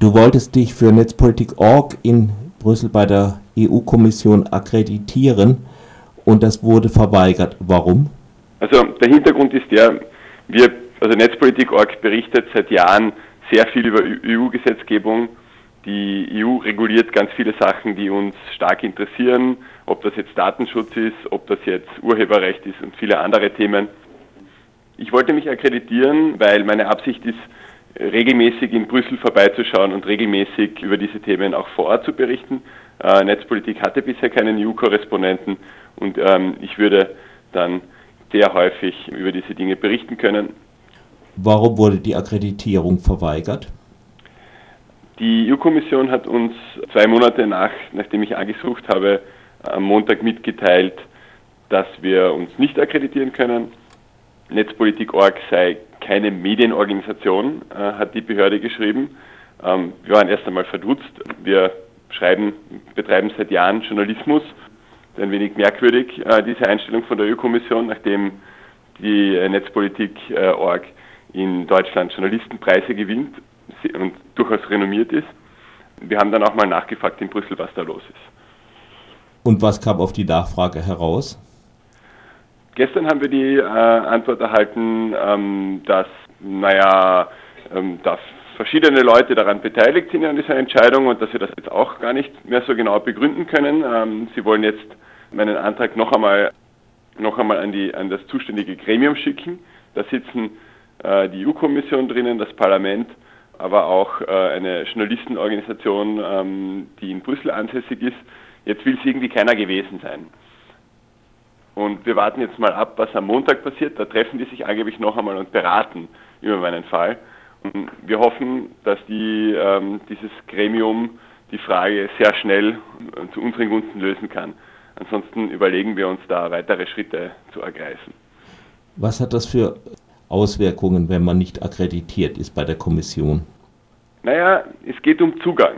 Du wolltest dich für Netzpolitik.org in Brüssel bei der EU-Kommission akkreditieren und das wurde verweigert. Warum? Also der Hintergrund ist der, wir, also Netzpolitik.org berichtet seit Jahren sehr viel über EU-Gesetzgebung. Die EU reguliert ganz viele Sachen, die uns stark interessieren, ob das jetzt Datenschutz ist, ob das jetzt Urheberrecht ist und viele andere Themen. Ich wollte mich akkreditieren, weil meine Absicht ist, regelmäßig in Brüssel vorbeizuschauen und regelmäßig über diese Themen auch vor Ort zu berichten. Äh, Netzpolitik hatte bisher keinen EU-Korrespondenten und ähm, ich würde dann sehr häufig über diese Dinge berichten können. Warum wurde die Akkreditierung verweigert? Die EU-Kommission hat uns zwei Monate nach, nachdem ich angesucht habe, am Montag mitgeteilt, dass wir uns nicht akkreditieren können. Netzpolitik.org sei keine Medienorganisation, äh, hat die Behörde geschrieben. Ähm, wir waren erst einmal verdutzt. Wir schreiben, betreiben seit Jahren Journalismus. Ein wenig merkwürdig, äh, diese Einstellung von der EU-Kommission, nachdem die äh, Netzpolitik.org in Deutschland Journalistenpreise gewinnt und durchaus renommiert ist. Wir haben dann auch mal nachgefragt in Brüssel, was da los ist. Und was kam auf die Nachfrage heraus? Gestern haben wir die äh, Antwort erhalten, ähm, dass, naja, ähm, dass verschiedene Leute daran beteiligt sind an dieser Entscheidung und dass wir das jetzt auch gar nicht mehr so genau begründen können. Ähm, sie wollen jetzt meinen Antrag noch einmal, noch einmal an, die, an das zuständige Gremium schicken. Da sitzen äh, die EU-Kommission drinnen, das Parlament, aber auch äh, eine Journalistenorganisation, ähm, die in Brüssel ansässig ist. Jetzt will es irgendwie keiner gewesen sein. Und wir warten jetzt mal ab, was am Montag passiert. Da treffen die sich angeblich noch einmal und beraten über meinen Fall. Und wir hoffen, dass die, ähm, dieses Gremium die Frage sehr schnell zu unseren Gunsten lösen kann. Ansonsten überlegen wir uns da weitere Schritte zu ergreifen. Was hat das für Auswirkungen, wenn man nicht akkreditiert ist bei der Kommission? Naja, es geht um Zugang.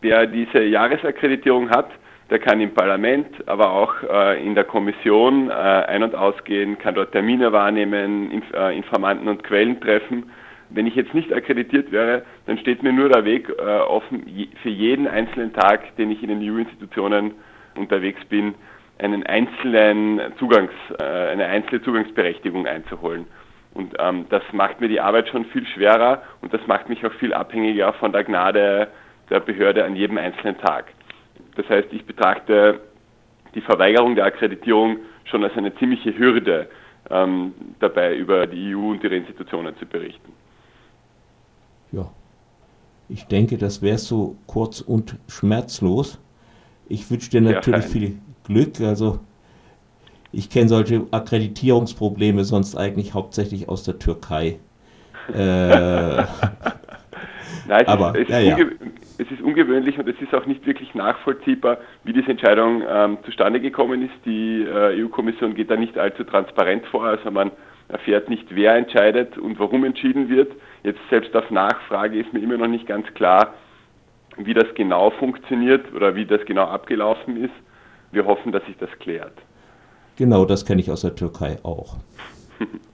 Wer diese Jahresakkreditierung hat, der kann im Parlament, aber auch äh, in der Kommission äh, ein- und ausgehen, kann dort Termine wahrnehmen, Inf äh, Informanten und Quellen treffen. Wenn ich jetzt nicht akkreditiert wäre, dann steht mir nur der Weg äh, offen, für jeden einzelnen Tag, den ich in den EU-Institutionen unterwegs bin, einen einzelnen Zugangs, äh, eine einzelne Zugangsberechtigung einzuholen. Und ähm, das macht mir die Arbeit schon viel schwerer und das macht mich auch viel abhängiger von der Gnade der Behörde an jedem einzelnen Tag. Das heißt, ich betrachte die Verweigerung der Akkreditierung schon als eine ziemliche Hürde, ähm, dabei über die EU und ihre Institutionen zu berichten. Ja, ich denke, das wäre so kurz und schmerzlos. Ich wünsche dir natürlich viel Glück. Also ich kenne solche Akkreditierungsprobleme sonst eigentlich hauptsächlich aus der Türkei. Äh, Nein, es, aber, ist, es, ja, ist ja. Und es ist auch nicht wirklich nachvollziehbar, wie diese Entscheidung ähm, zustande gekommen ist. Die äh, EU-Kommission geht da nicht allzu transparent vor, also man erfährt nicht, wer entscheidet und warum entschieden wird. Jetzt selbst auf Nachfrage ist mir immer noch nicht ganz klar, wie das genau funktioniert oder wie das genau abgelaufen ist. Wir hoffen, dass sich das klärt. Genau, das kenne ich aus der Türkei auch.